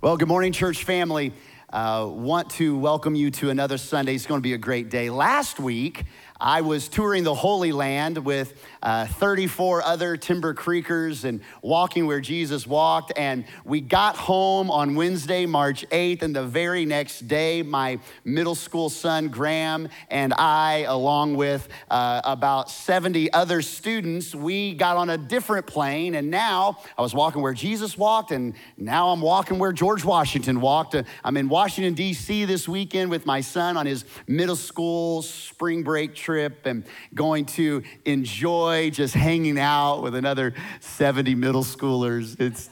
Well, good morning, church family. Uh, want to welcome you to another Sunday. It's going to be a great day. Last week, I was touring the Holy Land with uh, 34 other Timber Creekers and walking where Jesus walked. And we got home on Wednesday, March 8th. And the very next day, my middle school son, Graham, and I, along with uh, about 70 other students, we got on a different plane. And now I was walking where Jesus walked, and now I'm walking where George Washington walked. I'm in Washington, D.C. this weekend with my son on his middle school spring break trip and going to enjoy just hanging out with another 70 middle schoolers. It's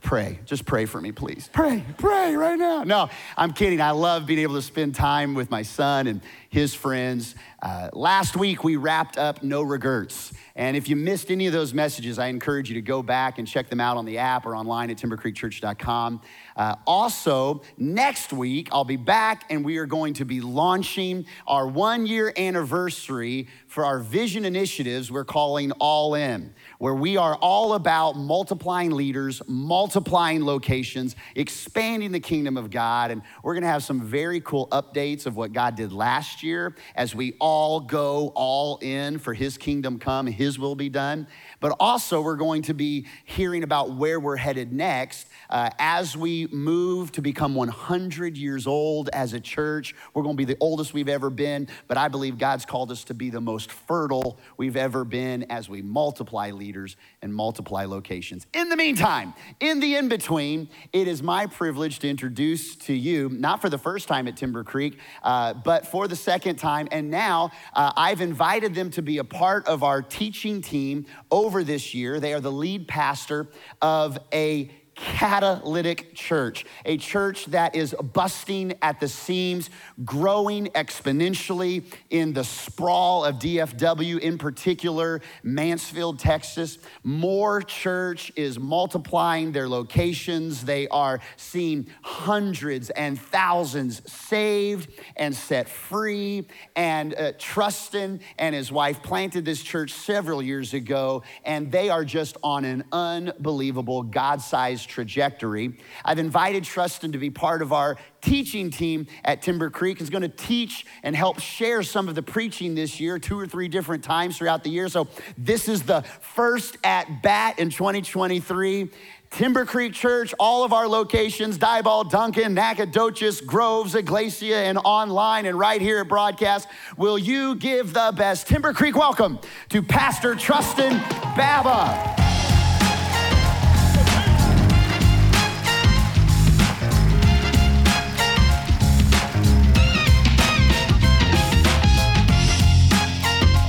pray. Just pray for me, please. Pray, pray right now. No, I'm kidding. I love being able to spend time with my son and his friends. Uh, last week, we wrapped up No Regrets. And if you missed any of those messages, I encourage you to go back and check them out on the app or online at timbercreekchurch.com. Uh, also, next week, I'll be back and we are going to be launching our one year anniversary for our vision initiatives we're calling All In, where we are all about multiplying leaders, multiplying locations, expanding the kingdom of God. And we're going to have some very cool updates of what God did last year as we all go all in for his kingdom come, his will be done. But also, we're going to be hearing about where we're headed next uh, as we move to become 100 years old as a church. We're going to be the oldest we've ever been, but I believe God's called us to be the most fertile we've ever been as we multiply leaders and multiply locations. In the meantime, in the in between, it is my privilege to introduce to you, not for the first time at Timber Creek, uh, but for the second time. And now uh, I've invited them to be a part of our teaching team over over this year. They are the lead pastor of a catalytic church, a church that is busting at the seams, growing exponentially in the sprawl of DFW, in particular, Mansfield, Texas. More church is multiplying their locations. They are seeing hundreds and thousands saved and set free. And uh, Trustin and his wife planted this church several years ago, and they are just on an unbelievable God sized trajectory. I've invited Trustin to be part of our teaching team at Timber Creek. He's going to teach and help share some of the preaching this year, two or three different times throughout the year. So this is the first at bat in 2023. Timber Creek Church, all of our locations, Diboll, Duncan, Nacogdoches, Groves, Iglesia, and online and right here at Broadcast. Will you give the best Timber Creek welcome to Pastor Trustin Baba?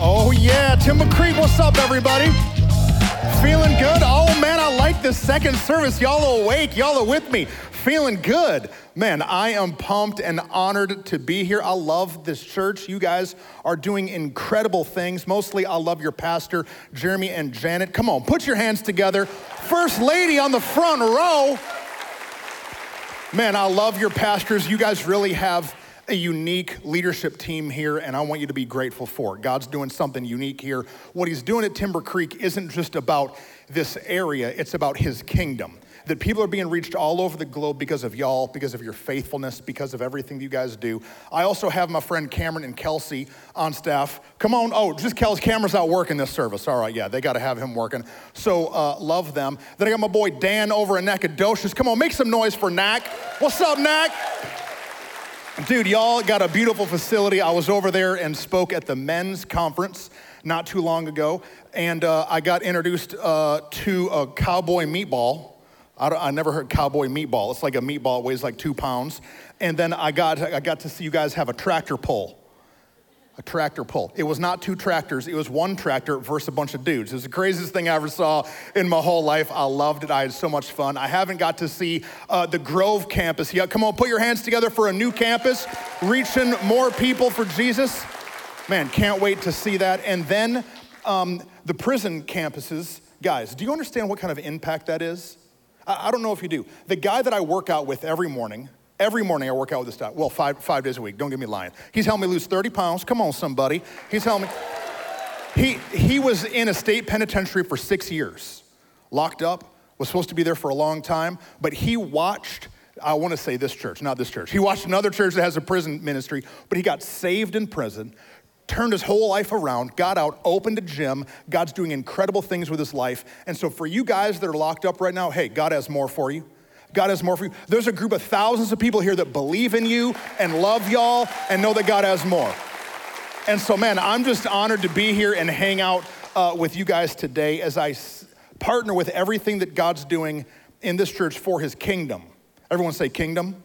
Oh, yeah. Timber Creek, what's up, everybody? Feeling good? Oh, man, I like this second service. Y'all awake. Y'all are with me. Feeling good. Man, I am pumped and honored to be here. I love this church. You guys are doing incredible things. Mostly, I love your pastor, Jeremy and Janet. Come on, put your hands together. First lady on the front row. Man, I love your pastors. You guys really have a unique leadership team here, and I want you to be grateful for it. God's doing something unique here. What He's doing at Timber Creek isn't just about this area, it's about His kingdom. That people are being reached all over the globe because of y'all, because of your faithfulness, because of everything you guys do. I also have my friend Cameron and Kelsey on staff. Come on, oh, just Kelsey, Cameron's out working this service. All right, yeah, they got to have him working. So uh, love them. Then I got my boy Dan over in Nacogdoches. Come on, make some noise for Nac. What's up, Nac? Dude, y'all got a beautiful facility. I was over there and spoke at the men's conference not too long ago, and uh, I got introduced uh, to a cowboy meatball. I, I, never heard cowboy meatball. It's like a meatball, weighs like two pounds. And then I got, I got to see you guys have a tractor pull a tractor pull. It was not two tractors, it was one tractor versus a bunch of dudes. It was the craziest thing I ever saw in my whole life. I loved it. I had so much fun. I haven't got to see uh, the Grove campus yet. Come on, put your hands together for a new campus, reaching more people for Jesus. Man, can't wait to see that. And then um, the prison campuses. Guys, do you understand what kind of impact that is? I, I don't know if you do. The guy that I work out with every morning, Every morning I work out with this guy. Well, five, five days a week. Don't get me lying. He's helped me lose 30 pounds. Come on, somebody. He's helped me. He, he was in a state penitentiary for six years, locked up, was supposed to be there for a long time, but he watched I want to say this church, not this church. He watched another church that has a prison ministry, but he got saved in prison, turned his whole life around, got out, opened a gym. God's doing incredible things with his life. And so, for you guys that are locked up right now, hey, God has more for you. God has more for you. There's a group of thousands of people here that believe in you and love y'all and know that God has more. And so, man, I'm just honored to be here and hang out uh, with you guys today as I s- partner with everything that God's doing in this church for his kingdom. Everyone say kingdom.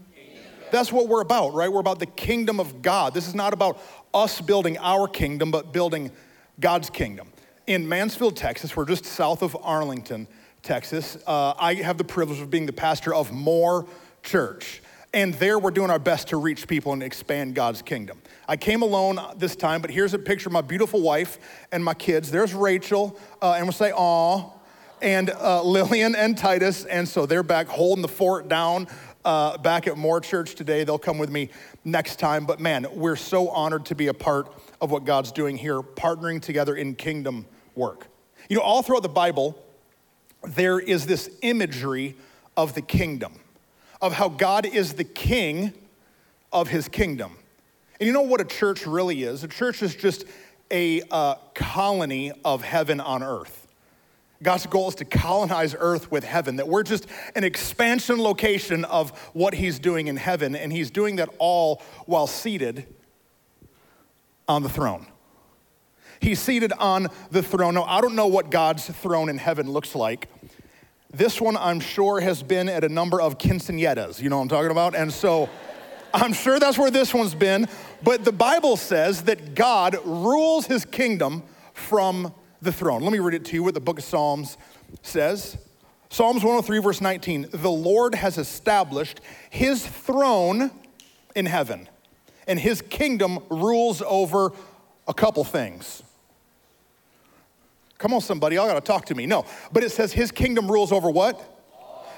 That's what we're about, right? We're about the kingdom of God. This is not about us building our kingdom, but building God's kingdom. In Mansfield, Texas, we're just south of Arlington, Texas. Uh, I have the privilege of being the pastor of More Church. And there we're doing our best to reach people and expand God's kingdom. I came alone this time, but here's a picture of my beautiful wife and my kids. There's Rachel, uh, and we'll say, aw, and uh, Lillian and Titus. And so they're back holding the fort down uh, back at More Church today. They'll come with me next time. But man, we're so honored to be a part of what God's doing here, partnering together in kingdom work. You know, all throughout the Bible, there is this imagery of the kingdom, of how God is the king of his kingdom. And you know what a church really is? A church is just a uh, colony of heaven on earth. God's goal is to colonize earth with heaven, that we're just an expansion location of what he's doing in heaven, and he's doing that all while seated on the throne. He's seated on the throne. Now, I don't know what God's throne in heaven looks like. This one, I'm sure, has been at a number of quinceañeras. You know what I'm talking about? And so I'm sure that's where this one's been. But the Bible says that God rules his kingdom from the throne. Let me read it to you what the book of Psalms says. Psalms 103, verse 19 The Lord has established his throne in heaven, and his kingdom rules over a couple things. Come on, somebody, y'all gotta talk to me. No, but it says his kingdom rules over what?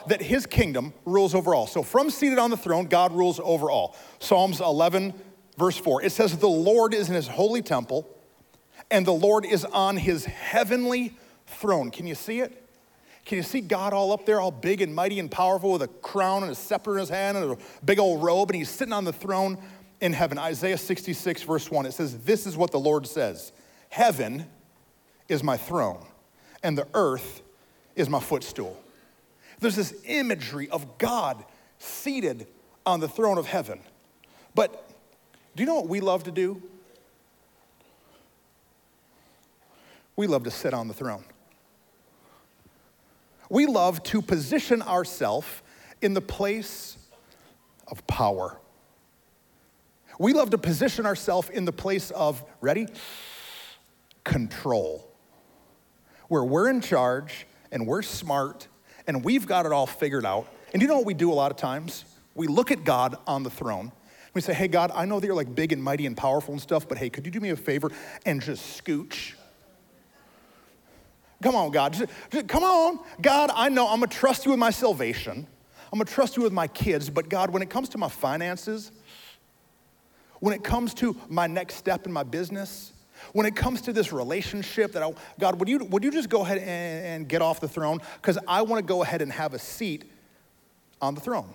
That his kingdom rules over all. So from seated on the throne, God rules over all. Psalms 11, verse 4, it says, The Lord is in his holy temple, and the Lord is on his heavenly throne. Can you see it? Can you see God all up there, all big and mighty and powerful with a crown and a scepter in his hand and a big old robe, and he's sitting on the throne in heaven? Isaiah 66, verse 1, it says, This is what the Lord says Heaven is my throne, and the earth is my footstool. There's this imagery of God seated on the throne of heaven. But do you know what we love to do? We love to sit on the throne. We love to position ourselves in the place of power. We love to position ourselves in the place of, ready? Control. Where we're in charge and we're smart and we've got it all figured out. And you know what we do a lot of times? We look at God on the throne. We say, hey, God, I know that you're like big and mighty and powerful and stuff, but hey, could you do me a favor and just scooch? Come on, God. Just, just, come on. God, I know I'm going to trust you with my salvation. I'm going to trust you with my kids. But God, when it comes to my finances, when it comes to my next step in my business, when it comes to this relationship that I, God, would you, would you just go ahead and, and get off the throne? Because I want to go ahead and have a seat on the throne.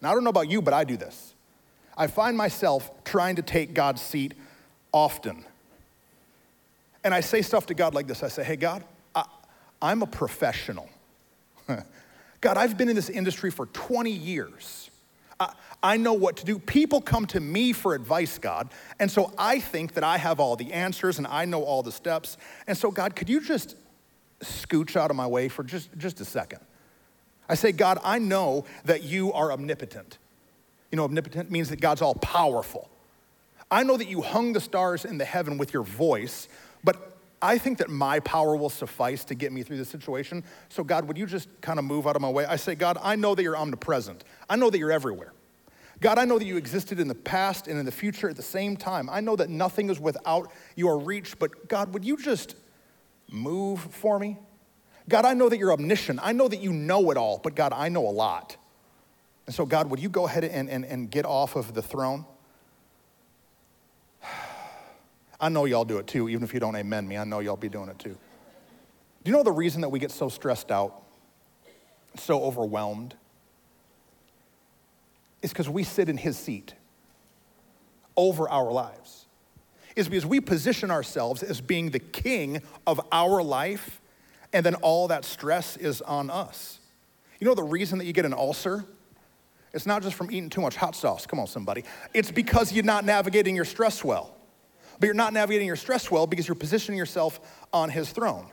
Now, I don't know about you, but I do this. I find myself trying to take God's seat often. And I say stuff to God like this I say, hey, God, I, I'm a professional. God, I've been in this industry for 20 years. I, know what to do. People come to me for advice, God. And so I think that I have all the answers and I know all the steps. And so, God, could you just scooch out of my way for just, just a second? I say, God, I know that you are omnipotent. You know, omnipotent means that God's all powerful. I know that you hung the stars in the heaven with your voice, but I think that my power will suffice to get me through this situation. So, God, would you just kind of move out of my way? I say, God, I know that you're omnipresent. I know that you're everywhere. God, I know that you existed in the past and in the future at the same time. I know that nothing is without your reach, but God, would you just move for me? God, I know that you're omniscient. I know that you know it all, but God, I know a lot. And so, God, would you go ahead and, and, and get off of the throne? I know y'all do it too, even if you don't amen me. I know y'all be doing it too. Do you know the reason that we get so stressed out, so overwhelmed? is because we sit in his seat over our lives. Is because we position ourselves as being the king of our life, and then all that stress is on us. You know the reason that you get an ulcer? It's not just from eating too much hot sauce. Come on, somebody. It's because you're not navigating your stress well. But you're not navigating your stress well because you're positioning yourself on his throne.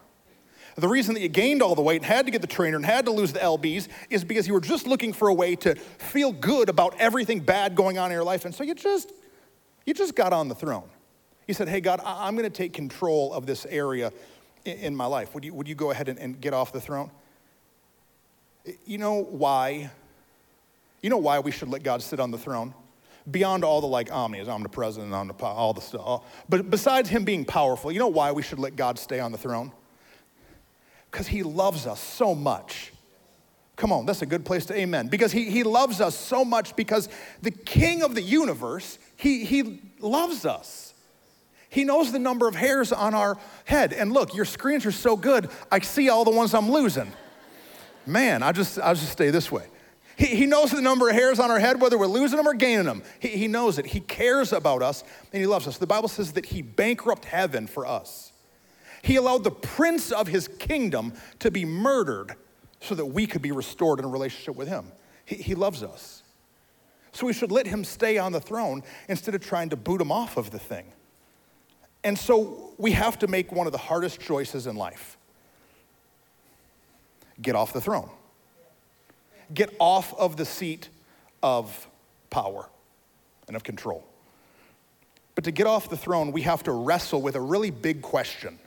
The reason that you gained all the weight and had to get the trainer and had to lose the LBs is because you were just looking for a way to feel good about everything bad going on in your life. And so you just, you just got on the throne. You said, hey, God, I'm going to take control of this area in my life. Would you, would you go ahead and, and get off the throne? You know why? You know why we should let God sit on the throne? Beyond all the like omnis, omnipresent, omnip- all the stuff. But besides him being powerful, you know why we should let God stay on the throne? Because he loves us so much. Come on, that's a good place to amen. Because he, he loves us so much because the king of the universe, he, he loves us. He knows the number of hairs on our head. And look, your screens are so good, I see all the ones I'm losing. Man, I just, I just stay this way. He, he knows the number of hairs on our head, whether we're losing them or gaining them. He, he knows it. He cares about us and he loves us. The Bible says that he bankrupt heaven for us. He allowed the prince of his kingdom to be murdered so that we could be restored in a relationship with him. He, he loves us. So we should let him stay on the throne instead of trying to boot him off of the thing. And so we have to make one of the hardest choices in life get off the throne, get off of the seat of power and of control. But to get off the throne, we have to wrestle with a really big question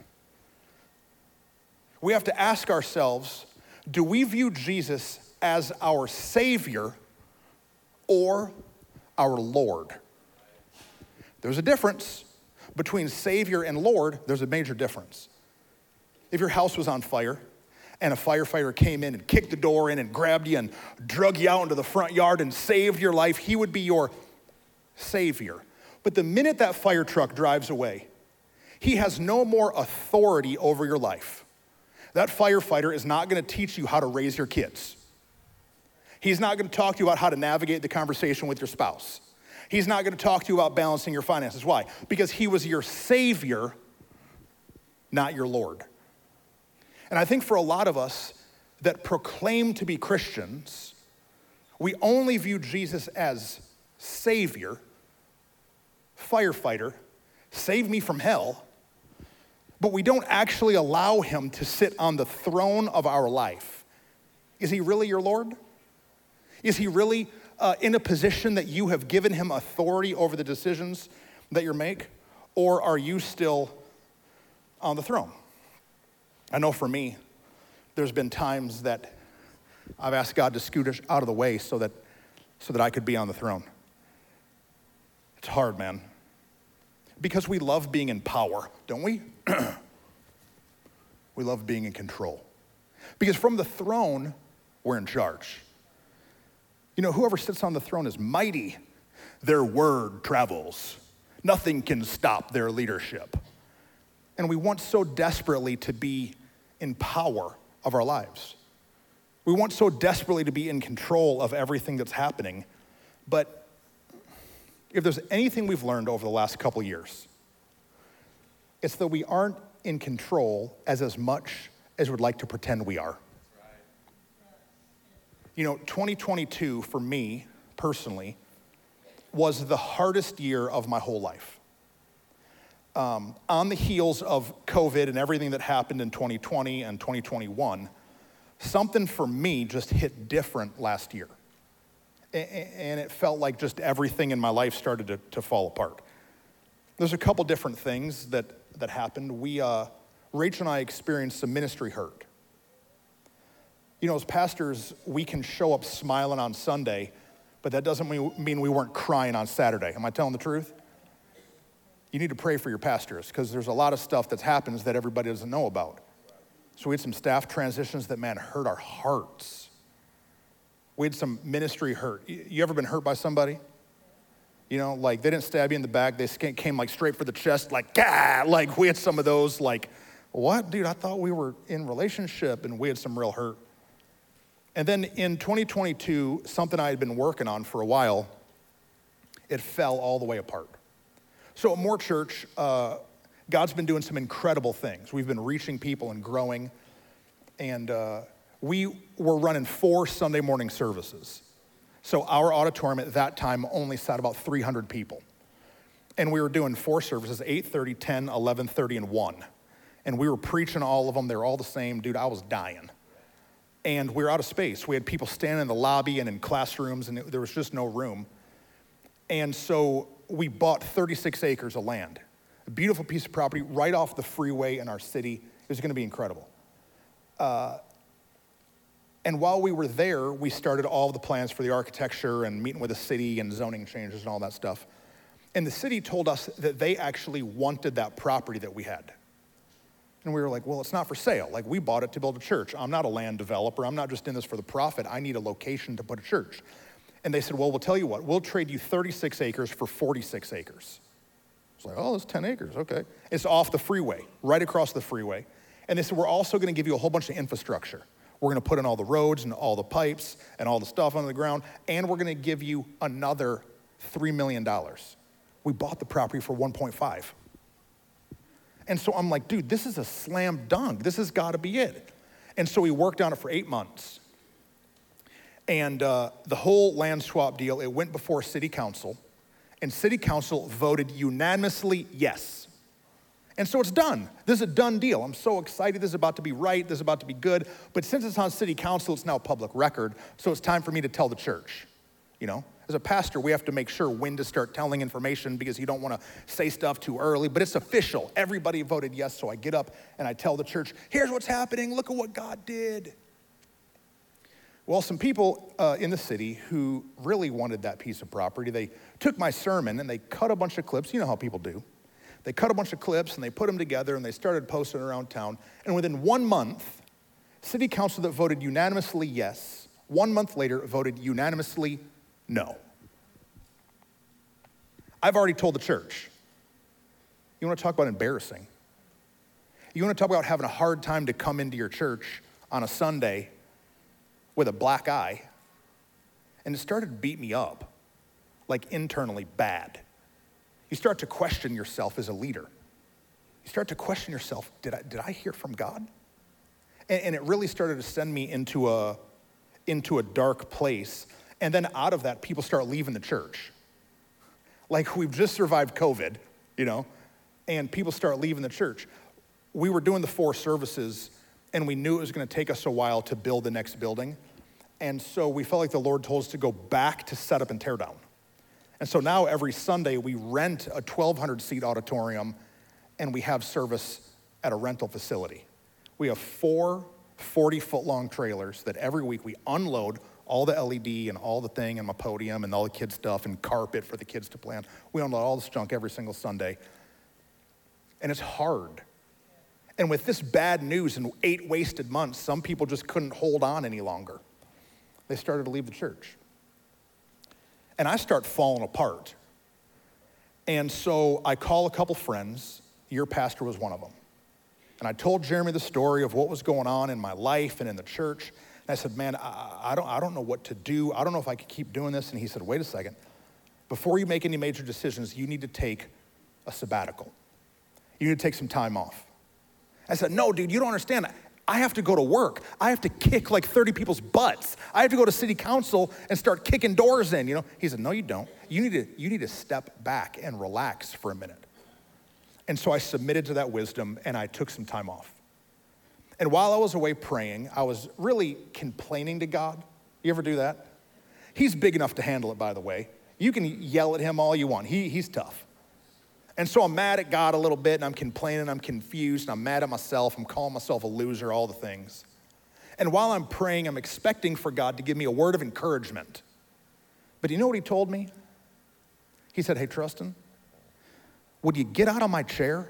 we have to ask ourselves do we view Jesus as our Savior or our Lord? There's a difference between Savior and Lord, there's a major difference. If your house was on fire, and a firefighter came in and kicked the door in and grabbed you and drug you out into the front yard and saved your life, he would be your savior. But the minute that fire truck drives away, he has no more authority over your life. That firefighter is not going to teach you how to raise your kids. He's not going to talk to you about how to navigate the conversation with your spouse. He's not going to talk to you about balancing your finances. Why? Because he was your savior, not your Lord. And I think for a lot of us that proclaim to be Christians, we only view Jesus as savior, firefighter, save me from hell, but we don't actually allow him to sit on the throne of our life. Is he really your Lord? Is he really uh, in a position that you have given him authority over the decisions that you make? Or are you still on the throne? I know for me, there's been times that I've asked God to scoot us out of the way so that, so that I could be on the throne. It's hard, man. Because we love being in power, don't we? we love being in control. Because from the throne, we're in charge. You know, whoever sits on the throne is mighty. Their word travels. Nothing can stop their leadership. And we want so desperately to be in power of our lives. We want so desperately to be in control of everything that's happening. But if there's anything we've learned over the last couple years, it's that we aren't in control as as much as we'd like to pretend we are. You know, 2022 for me personally was the hardest year of my whole life. Um, on the heels of COVID and everything that happened in 2020 and 2021, something for me just hit different last year. And it felt like just everything in my life started to, to fall apart. There's a couple different things that that happened, we, uh, Rachel and I experienced some ministry hurt. You know, as pastors, we can show up smiling on Sunday, but that doesn't mean we weren't crying on Saturday. Am I telling the truth? You need to pray for your pastors because there's a lot of stuff that happens that everybody doesn't know about. So we had some staff transitions that, man, hurt our hearts. We had some ministry hurt. You ever been hurt by somebody? You know, like they didn't stab you in the back, they came like straight for the chest, like, ah, like we had some of those, like, what, dude, I thought we were in relationship and we had some real hurt. And then in 2022, something I had been working on for a while, it fell all the way apart. So at More Church, uh, God's been doing some incredible things. We've been reaching people and growing. And uh, we were running four Sunday morning services. So our auditorium at that time only sat about 300 people. And we were doing four services, 8.30, 10, 11.30, and 1. And we were preaching all of them. They were all the same. Dude, I was dying and we were out of space. We had people standing in the lobby and in classrooms, and it, there was just no room. And so we bought 36 acres of land, a beautiful piece of property right off the freeway in our city. It was going to be incredible. Uh, and while we were there, we started all the plans for the architecture and meeting with the city and zoning changes and all that stuff. And the city told us that they actually wanted that property that we had. And we were like, well, it's not for sale. Like, we bought it to build a church. I'm not a land developer. I'm not just in this for the profit. I need a location to put a church. And they said, well, we'll tell you what, we'll trade you 36 acres for 46 acres. It's like, oh, that's 10 acres. Okay. It's off the freeway, right across the freeway. And they said, we're also going to give you a whole bunch of infrastructure. We're going to put in all the roads and all the pipes and all the stuff on the ground, and we're going to give you another $3 million. We bought the property for 1.5. And so I'm like, dude, this is a slam dunk. This has got to be it. And so we worked on it for eight months. And uh, the whole land swap deal, it went before city council, and city council voted unanimously yes. And so it's done. This is a done deal. I'm so excited. This is about to be right. This is about to be good. But since it's on city council, it's now public record. So it's time for me to tell the church, you know? As a pastor, we have to make sure when to start telling information because you don't want to say stuff too early, but it's official. Everybody voted yes, so I get up and I tell the church, here's what's happening, look at what God did. Well, some people uh, in the city who really wanted that piece of property, they took my sermon and they cut a bunch of clips. You know how people do. They cut a bunch of clips and they put them together and they started posting around town. And within one month, city council that voted unanimously yes, one month later voted unanimously no. I've already told the church. You want to talk about embarrassing? You want to talk about having a hard time to come into your church on a Sunday with a black eye? And it started to beat me up, like internally bad. You start to question yourself as a leader. You start to question yourself did I, did I hear from God? And, and it really started to send me into a, into a dark place and then out of that, people start leaving the church. Like we've just survived COVID, you know, and people start leaving the church. We were doing the four services, and we knew it was going to take us a while to build the next building. And so we felt like the Lord told us to go back to set up and tear down. And so now every Sunday we rent a 1,200 seat auditorium and we have service at a rental facility. We have four 40 foot long trailers that every week we unload all the LED and all the thing and my podium and all the kids' stuff and carpet for the kids to play on. We unload all this junk every single Sunday. And it's hard. And with this bad news and eight wasted months, some people just couldn't hold on any longer. They started to leave the church. And I start falling apart. And so I call a couple friends. Your pastor was one of them. And I told Jeremy the story of what was going on in my life and in the church. And I said, Man, I, I, don't, I don't know what to do. I don't know if I could keep doing this. And he said, Wait a second. Before you make any major decisions, you need to take a sabbatical. You need to take some time off. I said, No, dude, you don't understand. I have to go to work. I have to kick like 30 people's butts. I have to go to city council and start kicking doors in, you know? He said, No, you don't. You need to, you need to step back and relax for a minute. And so I submitted to that wisdom and I took some time off. And while I was away praying, I was really complaining to God. You ever do that? He's big enough to handle it, by the way. You can yell at him all you want, he, he's tough. And so I'm mad at God a little bit, and I'm complaining, I'm confused, and I'm mad at myself, I'm calling myself a loser, all the things. And while I'm praying, I'm expecting for God to give me a word of encouragement. But you know what he told me? He said, Hey, Trustin, would you get out of my chair?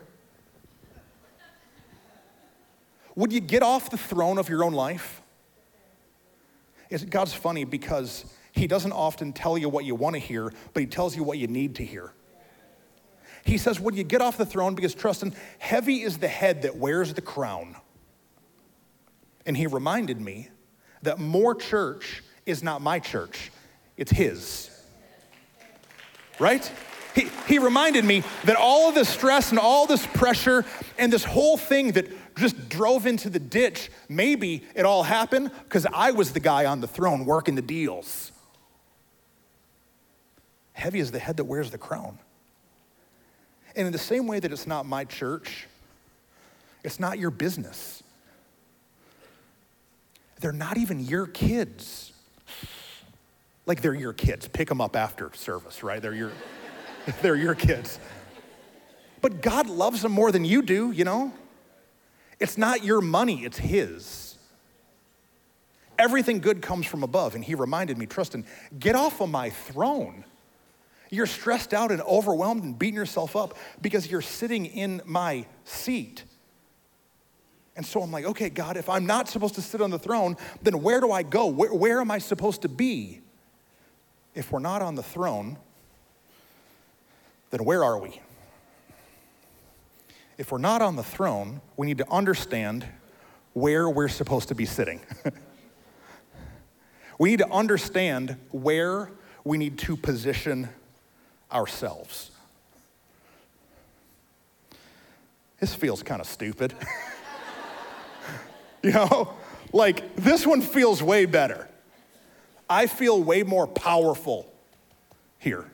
Would you get off the throne of your own life? God's funny because He doesn't often tell you what you want to hear, but He tells you what you need to hear. He says, Would you get off the throne? Because trust Him, heavy is the head that wears the crown. And He reminded me that more church is not my church, it's his. Right? He, he reminded me that all of this stress and all this pressure and this whole thing that just drove into the ditch, maybe it all happened because I was the guy on the throne working the deals. Heavy is the head that wears the crown. And in the same way that it's not my church, it's not your business. They're not even your kids. Like they're your kids. Pick them up after service, right? They're your, they're your kids. But God loves them more than you do, you know? It's not your money, it's His. Everything good comes from above. And He reminded me, Trustin, get off of my throne. You're stressed out and overwhelmed and beating yourself up because you're sitting in my seat. And so I'm like, okay, God, if I'm not supposed to sit on the throne, then where do I go? Where, where am I supposed to be? If we're not on the throne, then where are we? If we're not on the throne, we need to understand where we're supposed to be sitting. we need to understand where we need to position ourselves. This feels kind of stupid. you know, like this one feels way better. I feel way more powerful here.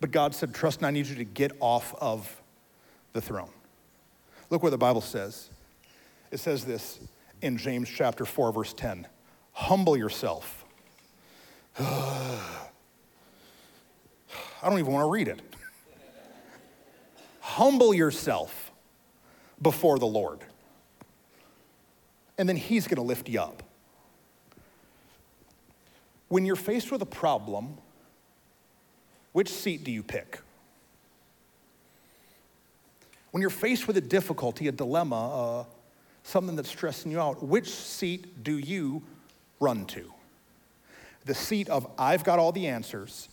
But God said, Trustin, I need you to get off of the throne. Look what the Bible says. It says this in James chapter 4, verse 10 Humble yourself. I don't even want to read it. Humble yourself before the Lord, and then He's going to lift you up. When you're faced with a problem, which seat do you pick? When you're faced with a difficulty, a dilemma, uh, something that's stressing you out, which seat do you run to? The seat of, I've got all the answers,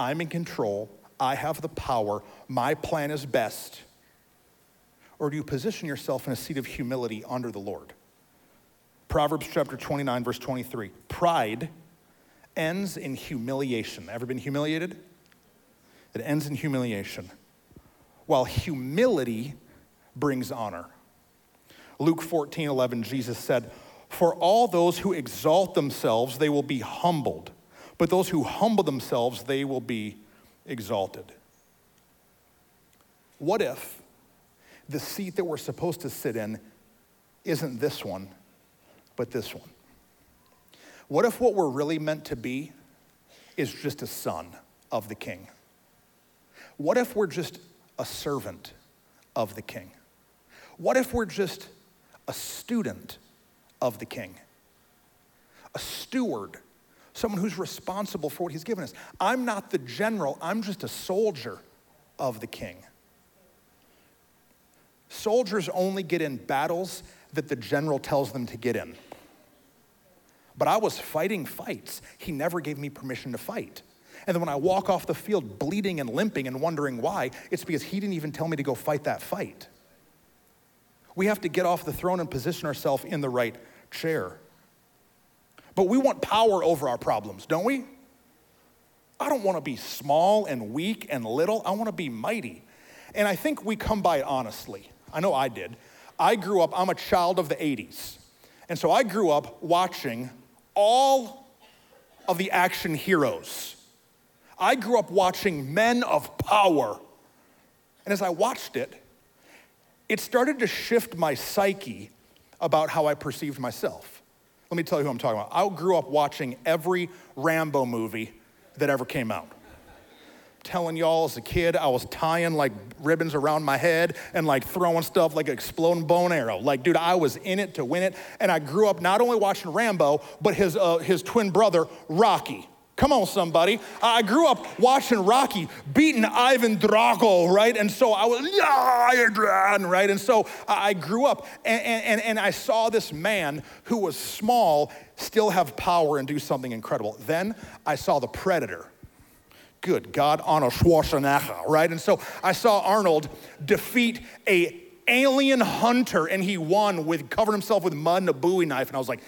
I'm in control, I have the power, my plan is best? Or do you position yourself in a seat of humility under the Lord? Proverbs chapter 29, verse 23. Pride ends in humiliation. Ever been humiliated? It ends in humiliation, while humility brings honor. Luke 14, 11, Jesus said, For all those who exalt themselves, they will be humbled but those who humble themselves, they will be exalted. What if the seat that we're supposed to sit in isn't this one, but this one? What if what we're really meant to be is just a son of the king? What if we're just a servant of the king? What if we're just a student of the king? A steward someone who's responsible for what he's given us. I'm not the general, I'm just a soldier of the king. Soldiers only get in battles that the general tells them to get in. But I was fighting fights. He never gave me permission to fight. And then when I walk off the field bleeding and limping and wondering why, it's because he didn't even tell me to go fight that fight. We have to get off the throne and position ourselves in the right chair. But we want power over our problems, don't we? I don't want to be small and weak and little. I want to be mighty. And I think we come by it honestly. I know I did. I grew up, I'm a child of the 80s. And so I grew up watching all of the action heroes. I grew up watching men of power. And as I watched it, it started to shift my psyche about how I perceived myself. Let me tell you who I'm talking about. I grew up watching every Rambo movie that ever came out. Telling y'all as a kid, I was tying like ribbons around my head and like throwing stuff like an exploding bone arrow. Like, dude, I was in it to win it. And I grew up not only watching Rambo, but his, uh, his twin brother, Rocky. Come on, somebody. I grew up watching Rocky beating Ivan Drago, right? And so I was, yeah, right? And so I grew up and, and, and I saw this man who was small still have power and do something incredible. Then I saw the Predator. Good God, Arnold Schwarzenegger, right? And so I saw Arnold defeat a alien hunter and he won with covered himself with mud and a bowie knife and i was like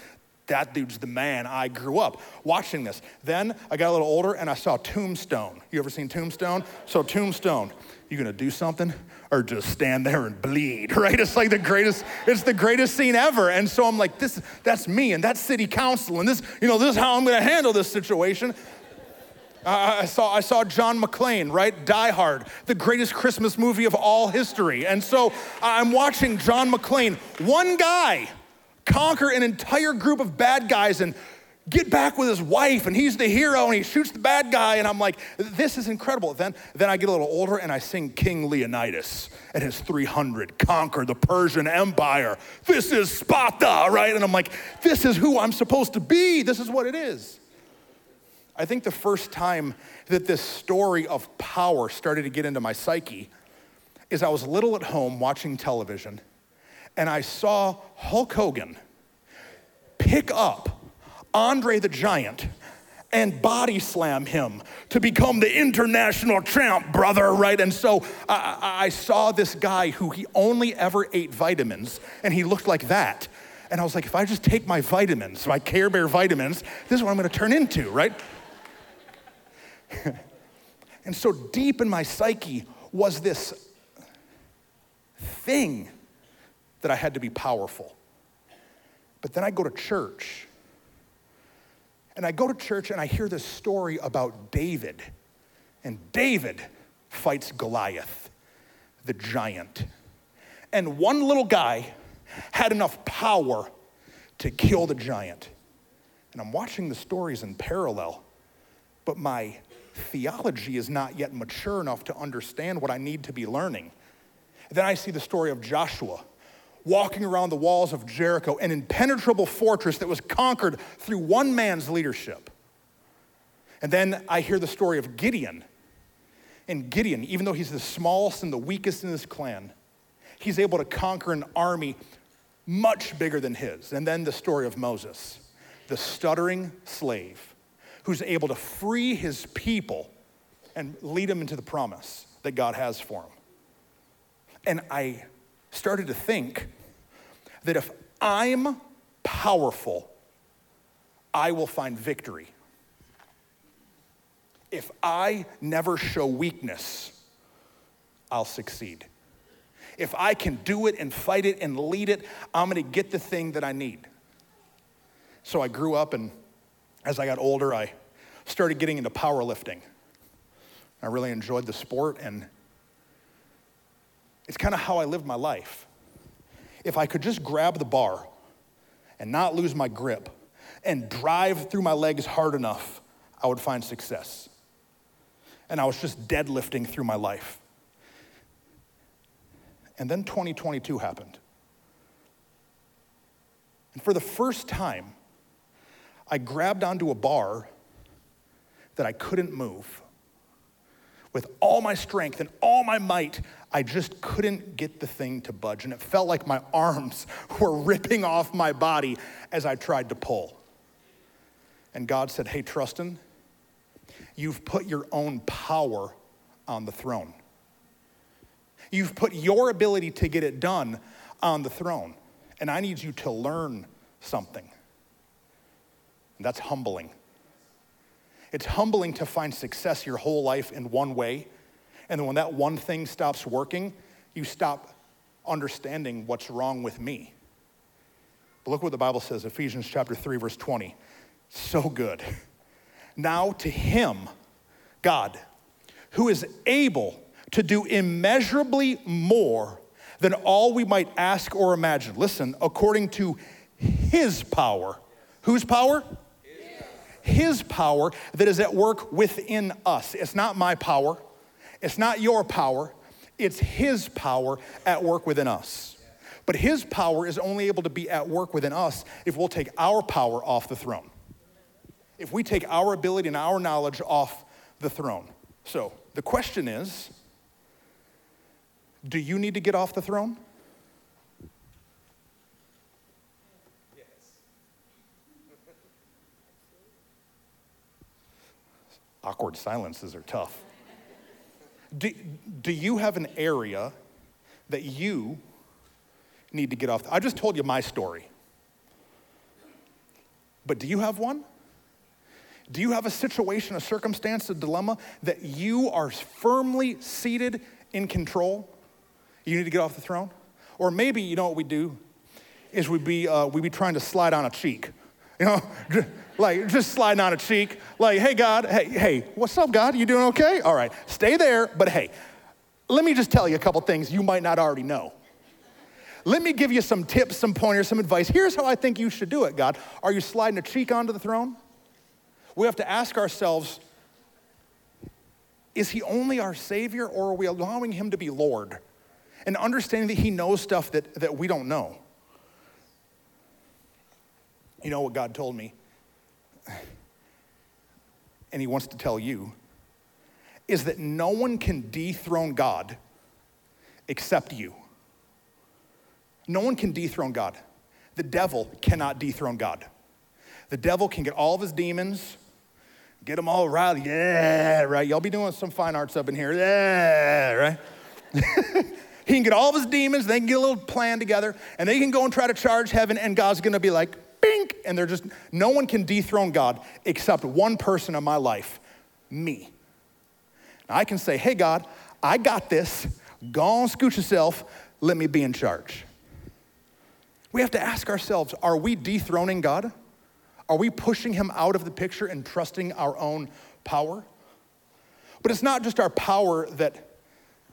that dude's the man. I grew up watching this. Then I got a little older and I saw Tombstone. You ever seen Tombstone? So, Tombstone, you gonna do something or just stand there and bleed, right? It's like the greatest, it's the greatest scene ever. And so I'm like, this, that's me and that's city council and this, you know, this is how I'm gonna handle this situation. I, saw, I saw John McClane, right? Die Hard, the greatest Christmas movie of all history. And so I'm watching John McClane, one guy, conquer an entire group of bad guys and get back with his wife and he's the hero and he shoots the bad guy and i'm like this is incredible. Then then i get a little older and i sing king leonidas and his 300 conquer the persian empire. This is sparta right? And i'm like this is who i'm supposed to be. This is what it is. I think the first time that this story of power started to get into my psyche is i was little at home watching television and I saw Hulk Hogan pick up Andre the Giant and body slam him to become the international champ, brother, right? And so I, I, saw this guy who he only ever ate vitamins, and he looked like that. And I was like, if I just take my vitamins, my Care Bear vitamins, this is what I'm gonna turn into, right? and so deep in my psyche was this thing that I had to be powerful. But then I go to church. And I go to church and I hear this story about David. And David fights Goliath, the giant. And one little guy had enough power to kill the giant. And I'm watching the stories in parallel, but my theology is not yet mature enough to understand what I need to be learning. Then I see the story of Joshua walking around the walls of Jericho, an impenetrable fortress that was conquered through one man's leadership. And then I hear the story of Gideon. And Gideon, even though he's the smallest and the weakest in his clan, he's able to conquer an army much bigger than his. And then the story of Moses, the stuttering slave who's able to free his people and lead them into the promise that God has for him. And I started to think that if I'm powerful, I will find victory. If I never show weakness, I'll succeed. If I can do it and fight it and lead it, I'm gonna get the thing that I need. So I grew up, and as I got older, I started getting into powerlifting. I really enjoyed the sport, and it's kind of how I lived my life. If I could just grab the bar and not lose my grip and drive through my legs hard enough, I would find success. And I was just deadlifting through my life. And then 2022 happened. And for the first time, I grabbed onto a bar that I couldn't move. With all my strength and all my might, I just couldn't get the thing to budge. And it felt like my arms were ripping off my body as I tried to pull. And God said, Hey, Trustin, you've put your own power on the throne. You've put your ability to get it done on the throne. And I need you to learn something. And that's humbling. It's humbling to find success your whole life in one way and then when that one thing stops working, you stop understanding what's wrong with me. But look what the Bible says, Ephesians chapter 3, verse 20. So good. Now to him, God, who is able to do immeasurably more than all we might ask or imagine. Listen, according to his power. Whose power? His power that is at work within us. It's not my power. It's not your power, it's His power at work within us. But His power is only able to be at work within us if we'll take our power off the throne. If we take our ability and our knowledge off the throne. So the question is do you need to get off the throne? Yes. Awkward silences are tough. Do, do you have an area that you need to get off? I just told you my story. But do you have one? Do you have a situation, a circumstance, a dilemma that you are firmly seated in control? You need to get off the throne? Or maybe, you know what we do? Is we be, uh, we be trying to slide on a cheek. You know, like just sliding on a cheek. Like, hey, God, hey, hey, what's up, God? You doing okay? All right, stay there, but hey, let me just tell you a couple things you might not already know. Let me give you some tips, some pointers, some advice. Here's how I think you should do it, God. Are you sliding a cheek onto the throne? We have to ask ourselves is he only our Savior, or are we allowing him to be Lord? And understanding that he knows stuff that, that we don't know. You know what God told me? And he wants to tell you is that no one can dethrone God except you. No one can dethrone God. The devil cannot dethrone God. The devil can get all of his demons, get them all riled. Yeah, right. Y'all be doing some fine arts up in here. Yeah, right. he can get all of his demons, they can get a little plan together, and they can go and try to charge heaven, and God's gonna be like, and they're just, no one can dethrone God except one person in my life, me. Now I can say, hey, God, I got this. Go on, scoot yourself. Let me be in charge. We have to ask ourselves are we dethroning God? Are we pushing him out of the picture and trusting our own power? But it's not just our power that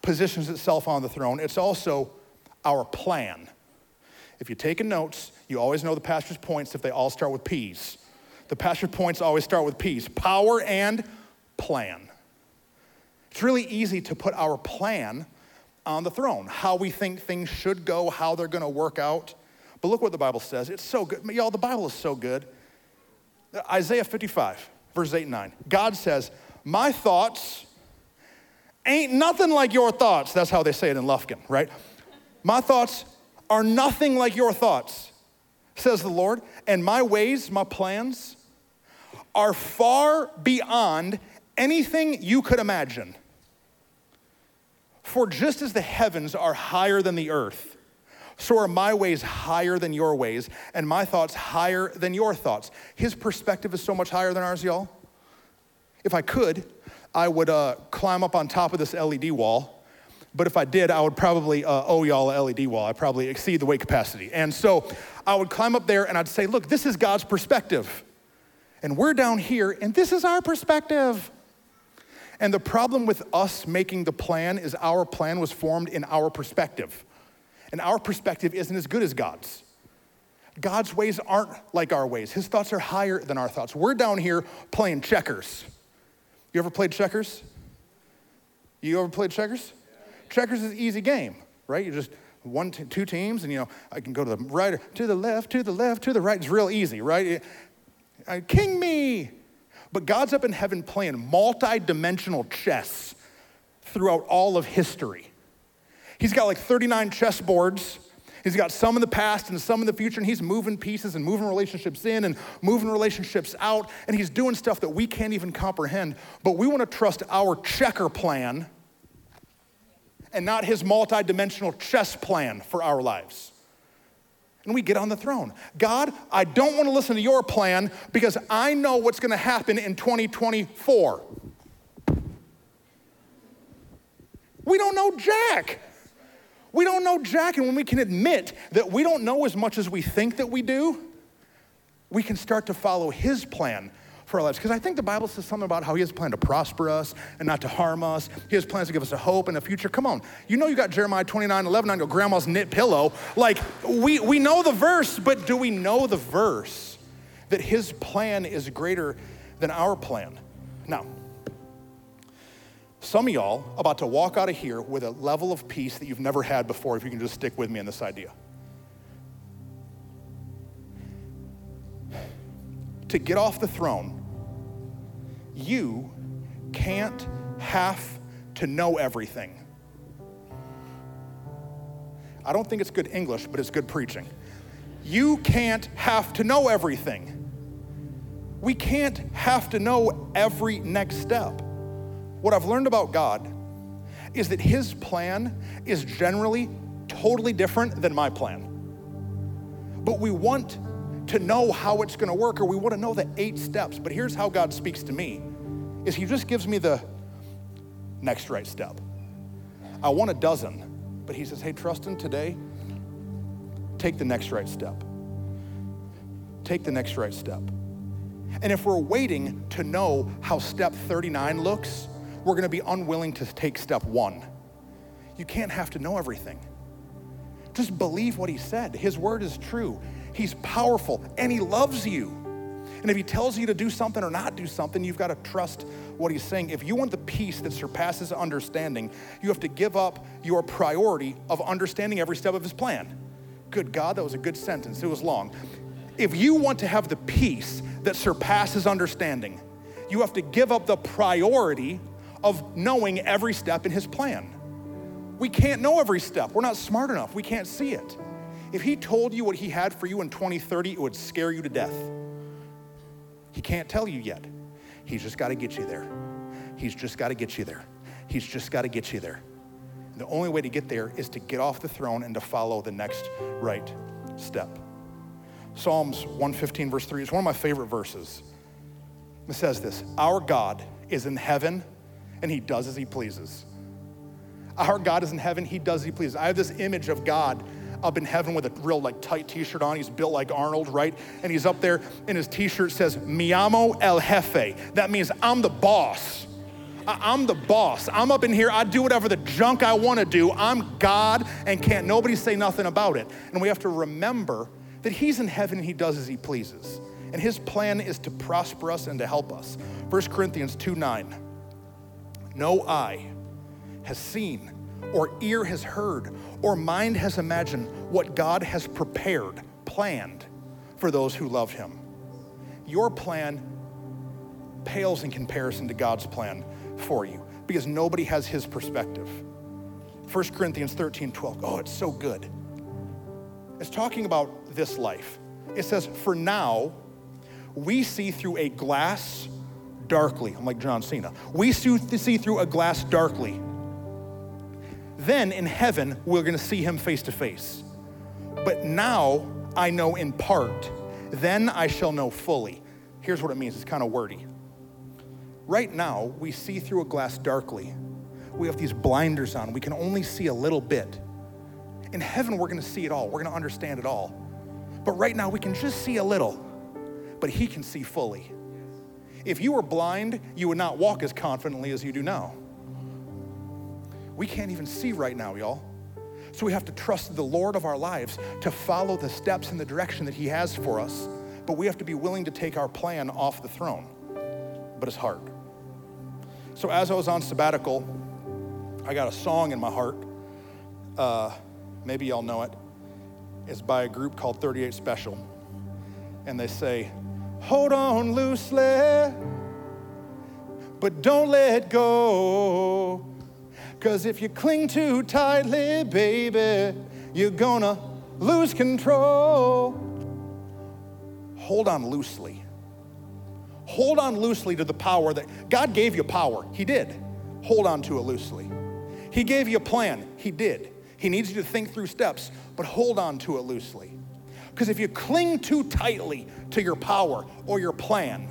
positions itself on the throne, it's also our plan. If you're taking notes, you always know the pastor's points if they all start with P's. The pastor's points always start with P's power and plan. It's really easy to put our plan on the throne, how we think things should go, how they're gonna work out. But look what the Bible says. It's so good. Y'all, the Bible is so good. Isaiah 55, verse 8 and 9. God says, My thoughts ain't nothing like your thoughts. That's how they say it in Lufkin, right? My thoughts are nothing like your thoughts, says the Lord. And my ways, my plans, are far beyond anything you could imagine. For just as the heavens are higher than the earth, so are my ways higher than your ways, and my thoughts higher than your thoughts. His perspective is so much higher than ours, y'all. If I could, I would uh, climb up on top of this LED wall. But if I did, I would probably uh, owe y'all a LED wall. I'd probably exceed the weight capacity. And so I would climb up there and I'd say, look, this is God's perspective. And we're down here, and this is our perspective. And the problem with us making the plan is our plan was formed in our perspective. And our perspective isn't as good as God's. God's ways aren't like our ways. His thoughts are higher than our thoughts. We're down here playing checkers. You ever played checkers? You ever played checkers? Checkers is an easy game, right? You just one, two teams, and you know, I can go to the right, or to the left, to the left, to the right. It's real easy, right? Uh, king me. But God's up in heaven playing multi dimensional chess throughout all of history. He's got like 39 chess boards. He's got some in the past and some in the future, and he's moving pieces and moving relationships in and moving relationships out, and he's doing stuff that we can't even comprehend. But we want to trust our checker plan and not his multidimensional chess plan for our lives. And we get on the throne. God, I don't want to listen to your plan because I know what's going to happen in 2024. We don't know Jack. We don't know Jack, and when we can admit that we don't know as much as we think that we do, we can start to follow his plan for our lives. Because I think the Bible says something about how he has a plan to prosper us and not to harm us. He has plans to give us a hope and a future. Come on. You know you got Jeremiah 29, 11 on your grandma's knit pillow. Like, we, we know the verse, but do we know the verse that his plan is greater than our plan? Now, some of y'all about to walk out of here with a level of peace that you've never had before, if you can just stick with me on this idea. To get off the throne, you can't have to know everything. I don't think it's good English, but it's good preaching. You can't have to know everything. We can't have to know every next step. What I've learned about God is that His plan is generally totally different than my plan. But we want to know how it's gonna work or we wanna know the eight steps. But here's how God speaks to me is he just gives me the next right step. I want a dozen, but he says, hey, Trustin, today, take the next right step. Take the next right step. And if we're waiting to know how step 39 looks, we're gonna be unwilling to take step one. You can't have to know everything. Just believe what he said. His word is true. He's powerful and he loves you. And if he tells you to do something or not do something, you've got to trust what he's saying. If you want the peace that surpasses understanding, you have to give up your priority of understanding every step of his plan. Good God, that was a good sentence. It was long. If you want to have the peace that surpasses understanding, you have to give up the priority of knowing every step in his plan. We can't know every step. We're not smart enough. We can't see it. If he told you what he had for you in 2030, it would scare you to death. He can't tell you yet. He's just got to get you there. He's just got to get you there. He's just got to get you there. The only way to get there is to get off the throne and to follow the next right step. Psalms 115, verse 3 is one of my favorite verses. It says this Our God is in heaven and he does as he pleases. Our God is in heaven, He does as He pleases. I have this image of God up in heaven with a real like tight t-shirt on. He's built like Arnold, right? And he's up there and his t-shirt says, Mi amo el jefe. That means I'm the boss. I'm the boss. I'm up in here. I do whatever the junk I want to do. I'm God and can't nobody say nothing about it. And we have to remember that He's in heaven and He does as He pleases. And His plan is to prosper us and to help us. 1 Corinthians 2 9. No eye has seen, or ear has heard, or mind has imagined what God has prepared, planned for those who love Him. Your plan pales in comparison to God's plan for you because nobody has His perspective. 1 Corinthians 13 12. Oh, it's so good. It's talking about this life. It says, For now, we see through a glass darkly. I'm like John Cena. We see through a glass darkly. Then in heaven, we're gonna see him face to face. But now I know in part, then I shall know fully. Here's what it means it's kind of wordy. Right now, we see through a glass darkly. We have these blinders on, we can only see a little bit. In heaven, we're gonna see it all, we're gonna understand it all. But right now, we can just see a little, but he can see fully. If you were blind, you would not walk as confidently as you do now we can't even see right now, y'all. So we have to trust the Lord of our lives to follow the steps in the direction that He has for us. But we have to be willing to take our plan off the throne. But it's hard. So as I was on sabbatical, I got a song in my heart. Uh, maybe y'all know it. It's by a group called 38 Special. And they say, Hold on loosely, but don't let go. Cause if you cling too tightly, baby, you're gonna lose control. Hold on loosely. Hold on loosely to the power that God gave you power. He did. Hold on to it loosely. He gave you a plan. He did. He needs you to think through steps, but hold on to it loosely. Because if you cling too tightly to your power or your plan,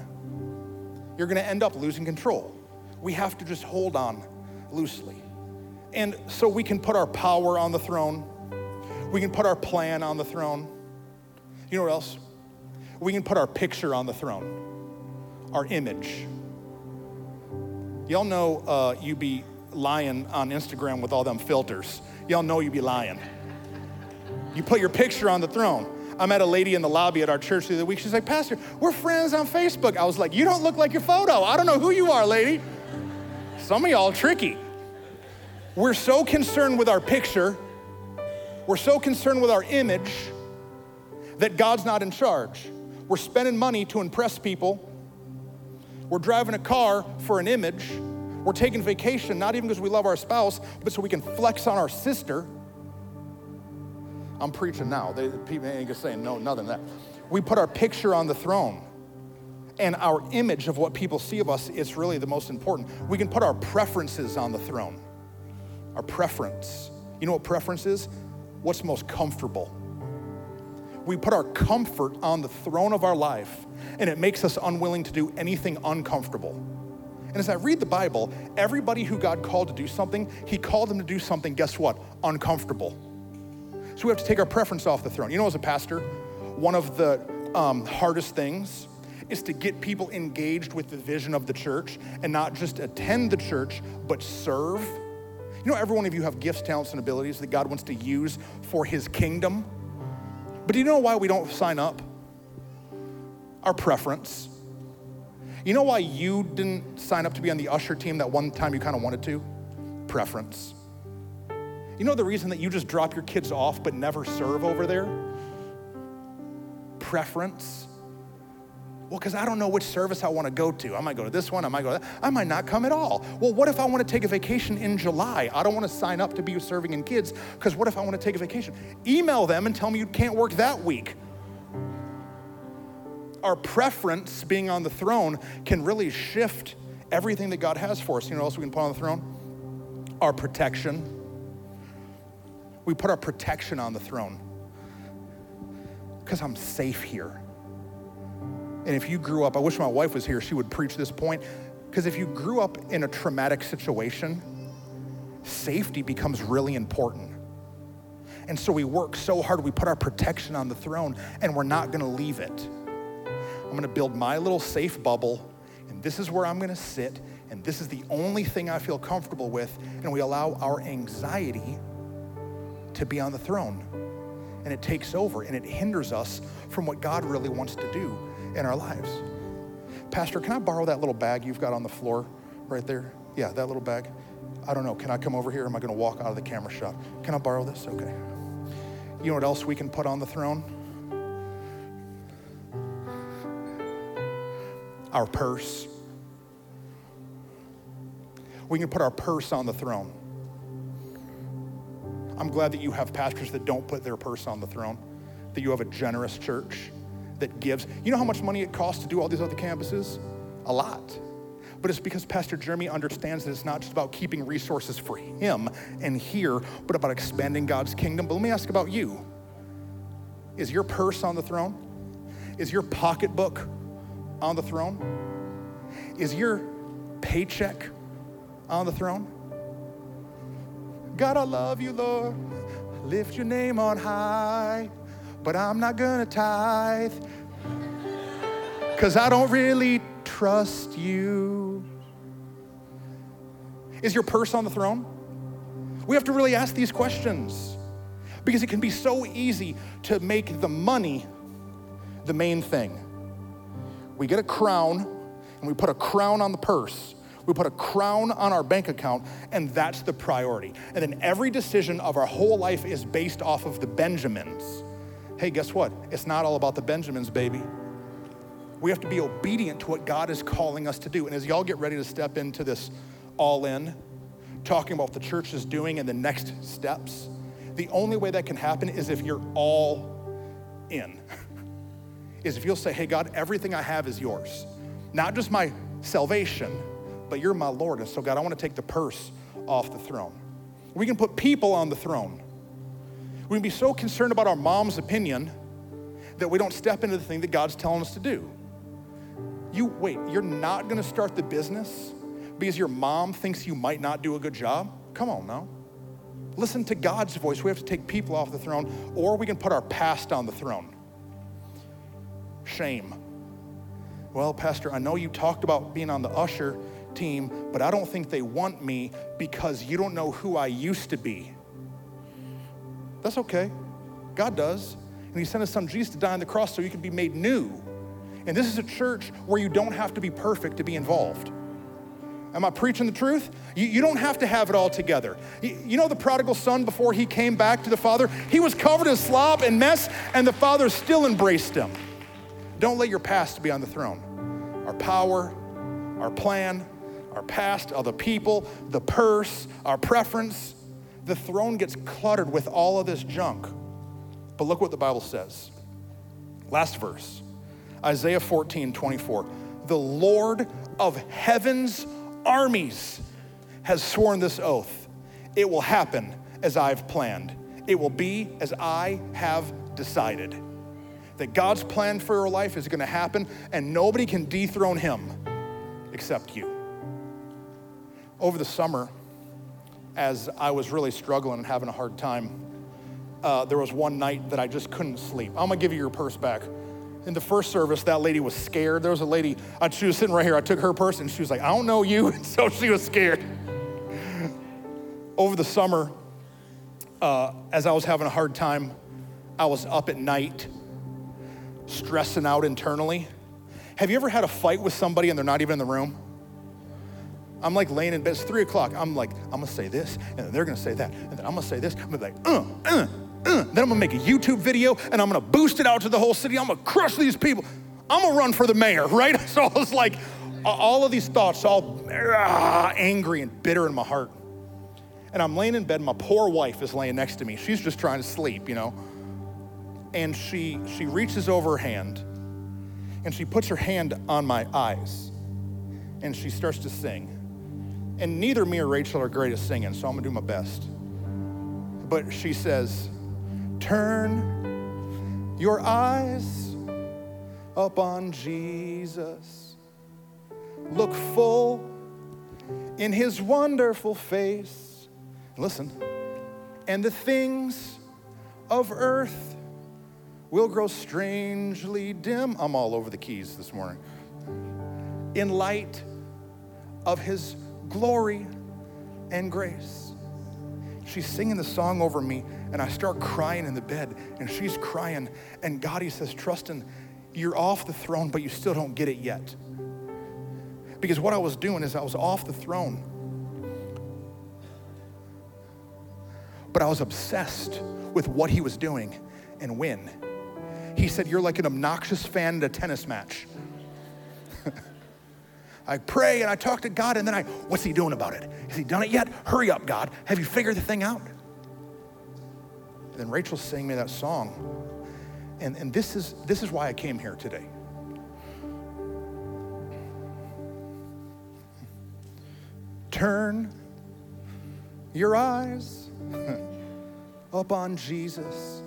you're gonna end up losing control. We have to just hold on loosely. And so we can put our power on the throne. We can put our plan on the throne. You know what else? We can put our picture on the throne, our image. Y'all know uh, you be lying on Instagram with all them filters. Y'all know you be lying. You put your picture on the throne. I met a lady in the lobby at our church the other week. She's like, Pastor, we're friends on Facebook. I was like, You don't look like your photo. I don't know who you are, lady. Some of y'all tricky. We're so concerned with our picture, we're so concerned with our image that God's not in charge. We're spending money to impress people. We're driving a car for an image. We're taking vacation, not even because we love our spouse, but so we can flex on our sister. I'm preaching now. They, people ain't just saying no, nothing that. We put our picture on the throne, and our image of what people see of us is really the most important. We can put our preferences on the throne our preference. You know what preference is? What's most comfortable? We put our comfort on the throne of our life, and it makes us unwilling to do anything uncomfortable. And as I read the Bible, everybody who God called to do something, He called them to do something, guess what? Uncomfortable. So we have to take our preference off the throne. You know, as a pastor, one of the um, hardest things is to get people engaged with the vision of the church and not just attend the church, but serve. You know, every one of you have gifts, talents, and abilities that God wants to use for His kingdom. But do you know why we don't sign up? Our preference. You know why you didn't sign up to be on the usher team that one time you kind of wanted to? Preference. You know the reason that you just drop your kids off but never serve over there? Preference. Well, because I don't know which service I want to go to. I might go to this one, I might go to that. I might not come at all. Well, what if I want to take a vacation in July? I don't want to sign up to be serving in kids because what if I want to take a vacation? Email them and tell me you can't work that week our preference being on the throne can really shift everything that God has for us. You know what else we can put on the throne? Our protection. We put our protection on the throne because I'm safe here. And if you grew up, I wish my wife was here, she would preach this point. Because if you grew up in a traumatic situation, safety becomes really important. And so we work so hard, we put our protection on the throne, and we're not gonna leave it. I'm gonna build my little safe bubble, and this is where I'm gonna sit, and this is the only thing I feel comfortable with, and we allow our anxiety to be on the throne. And it takes over and it hinders us from what God really wants to do in our lives. Pastor, can I borrow that little bag you've got on the floor right there? Yeah, that little bag. I don't know. Can I come over here? Am I going to walk out of the camera shot? Can I borrow this? Okay. You know what else we can put on the throne? our purse. We can put our purse on the throne. I'm glad that you have pastors that don't put their purse on the throne, that you have a generous church that gives. You know how much money it costs to do all these other campuses? A lot. But it's because Pastor Jeremy understands that it's not just about keeping resources for him and here, but about expanding God's kingdom. But let me ask about you. Is your purse on the throne? Is your pocketbook on the throne? Is your paycheck on the throne? God, I love you, Lord. Lift your name on high, but I'm not gonna tithe because I don't really trust you. Is your purse on the throne? We have to really ask these questions because it can be so easy to make the money the main thing we get a crown and we put a crown on the purse. We put a crown on our bank account, and that's the priority. And then every decision of our whole life is based off of the Benjamins. Hey, guess what? It's not all about the Benjamins, baby. We have to be obedient to what God is calling us to do. And as y'all get ready to step into this all in, talking about what the church is doing and the next steps, the only way that can happen is if you're all in. is if you'll say, hey, God, everything I have is yours. Not just my salvation, but you're my Lord. And so, God, I want to take the purse off the throne. We can put people on the throne. We can be so concerned about our mom's opinion that we don't step into the thing that God's telling us to do. You wait, you're not to start the business because your mom thinks you might not do a good job? Come on now. Listen to God's voice. We have to take people off the throne, or we can put our past on the throne shame. Well, Pastor, I know you talked about being on the usher team, but I don't think they want me because you don't know who I used to be. That's okay. God does. And He sent His Son Jesus to die on the cross so you could be made new. And this is a church where you don't have to be perfect to be involved. Am I preaching the truth? You, you, don't have to have it all together. You, you know the prodigal son before he came back to the father? He was covered in slob and mess, and the father still embraced him. Don't let your past be on the throne. Our power, our plan, our past, other people, the purse, our preference. The throne gets cluttered with all of this junk. But look what the Bible says. Last verse Isaiah 14, 24. The Lord of heaven's armies has sworn this oath. It will happen as I've planned, it will be as I have decided. that God's plan for your life is gonna happen and nobody can dethrone him except you. Over the summer, as I was really struggling and having a hard time, uh, there was one night that I just couldn't sleep. I'm gonna give you your purse back. In the first service, that lady was scared. There was a lady, uh, she was sitting right here. I took her purse and she was like, I don't know you. And so she was scared. Over the summer, uh, as I was having a hard time, I was up at night, stressing out internally. Have you ever had a fight with somebody and they're not even in the room? I'm like laying in bed. It's three o'clock. I'm like, I'm gonna say this, and then they're gonna say that, and then I'm gonna say this. I'm gonna be like, uh, uh, uh. Then I'm gonna make a YouTube video, and I'm gonna boost it out to the whole city. I'm gonna crush these people. I'm gonna run for the mayor, right? So I was like, all of these thoughts, all ah, angry and bitter in my heart. And I'm laying in bed. My poor wife is laying next to me. She's just trying to sleep, you know. And she she reaches over her hand, and she puts her hand on my eyes, and she starts to sing. And neither me or Rachel are great at singing, so I'm gonna do my best. But she says, Turn your eyes up on Jesus. Look full in his wonderful face. Listen, and the things of earth will grow strangely dim. I'm all over the keys this morning. In light of his glory and grace. She's singing the song over me, and I start crying in the bed, and she's crying. And God, He says, Trustin, you're off the throne, but you still don't get it yet. Because what I was doing is I was off the throne, but I was obsessed with what He was doing and when. He said, You're like an obnoxious fan at a tennis match. I pray and I talk to God, and then I, what's He doing about it? Has He done it yet? Hurry up, God. Have you figured the thing out? And then Rachel sang me that song. And, and this, is, this is why I came here today. Turn your eyes up on Jesus.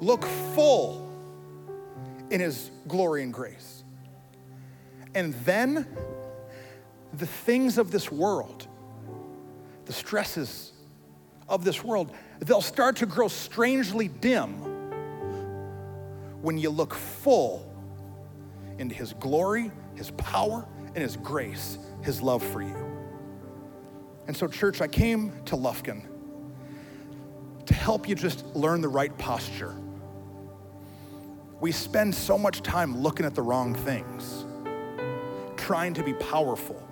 Look full in his glory and grace. And then the things of this world, the stresses of this world, they'll start to grow strangely dim when you look full into His glory, His power, and His grace, His love for you. And so, church, I came to Lufkin to help you just learn the right posture. We spend so much time looking at the wrong things trying to be powerful.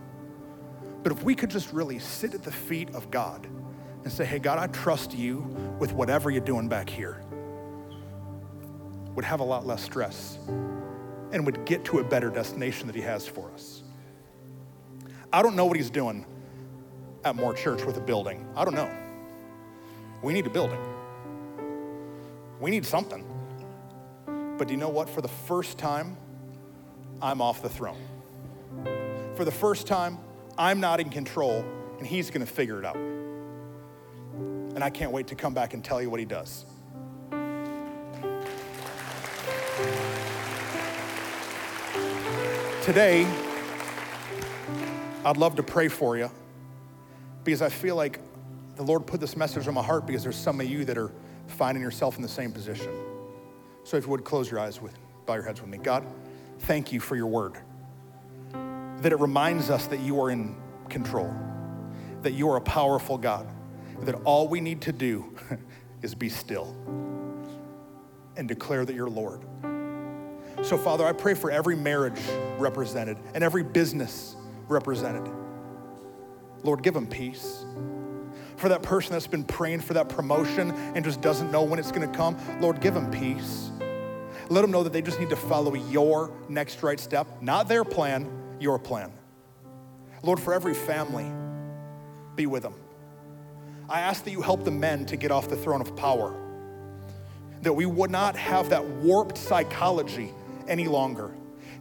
But if we could just really sit at the feet of God and say, hey, God, I trust you with whatever you're doing back here, would have a lot less stress and would get to a better destination that He has for us. I don't know what He's doing at More Church with a building. I don't know. We need a building, we need something. But do you know what? For the first time, I'm off the throne for the first time, I'm not in control, and he's gonna figure it out. And I can't wait to come back and tell you what he does. Today, I'd love to pray for you because I feel like the Lord put this message on my heart because there's some of you that are finding yourself in the same position. So if you would close your eyes with, bow your heads with me. God, thank you for your word that it reminds us that you are in control, that you are a powerful God, that all we need to do is be still and declare that you're Lord. So, Father, I pray for every marriage represented and every business represented. Lord, give them peace. For that person that's been praying for that promotion and just doesn't know when it's gonna come, Lord, give them peace. Let them know that they just need to follow your next right step, not their plan, your plan. Lord, for every family, be with them. I ask that you help the men to get off the throne of power, that we would not have that warped psychology any longer,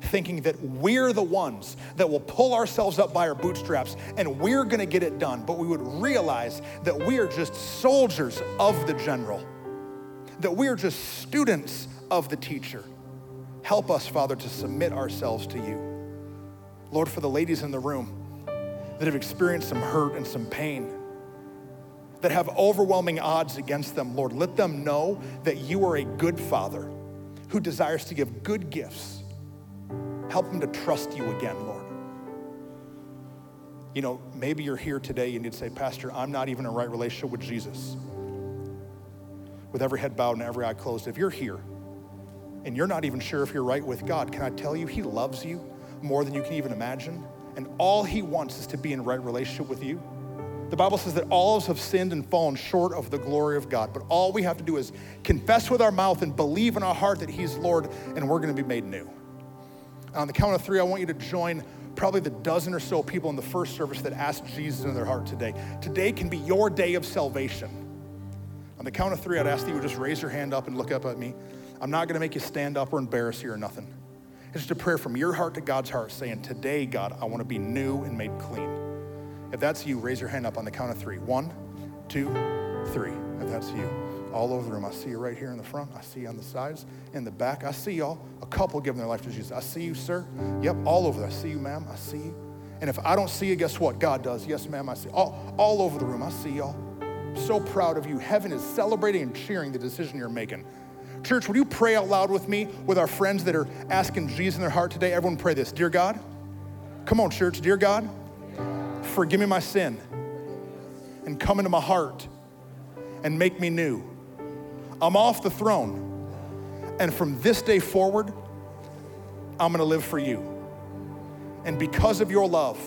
thinking that we're the ones that will pull ourselves up by our bootstraps and we're gonna get it done, but we would realize that we are just soldiers of the general, that we are just students of the teacher. Help us, Father, to submit ourselves to you. Lord, for the ladies in the room that have experienced some hurt and some pain, that have overwhelming odds against them, Lord, let them know that you are a good Father who desires to give good gifts. Help them to trust you again, Lord. You know, maybe you're here today and you'd say, Pastor, I'm not even in a right relationship with Jesus. With every head bowed and every eye closed, if you're here and you're not even sure if you're right with God, can I tell you, He loves you more than you can even imagine? And all He wants is to be in right relationship with you. The Bible says that all of us have sinned and fallen short of the glory of God. But all we have to do is confess with our mouth and believe in our heart that He's Lord, and we're going to be made new. And on the count of three, I want you to join probably the dozen or so people in the first service that asked Jesus in their heart today. Today can be your day of salvation. On the count of three, I'd ask that you would just raise your hand up and look up at me. I'm not going to make you stand up or embarrass you or nothing. It's just a prayer from your heart to God's heart saying, Today, God, I want to be new and made clean. If that's you, raise your hand up on the count of three. One, two, three. If that's you. All over the room. I see you right here in the front. I see you on the sides, in the back. I see y'all. A couple giving their life to Jesus. I see you, sir. Yep, all over. I see you, ma'am. I see you. And if I don't see you, guess what? God does. Yes, ma'am, I see. All, all over the room. I see y'all. So proud of you. Heaven is celebrating and cheering the decision you're making. Church, would you pray out loud with me with our friends that are asking Jesus in their heart today? Everyone pray this. Dear God, come on, church. Dear God, forgive me my sin and come into my heart and make me new. I'm off the throne. And from this day forward, I'm gonna live for you. And because of your love,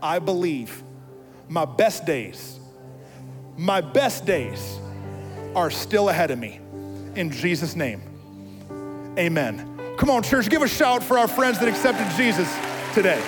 I believe my best days, my best days are still ahead of me. In Jesus' name, amen. Come on, church, give a shout for our friends that accepted Jesus today.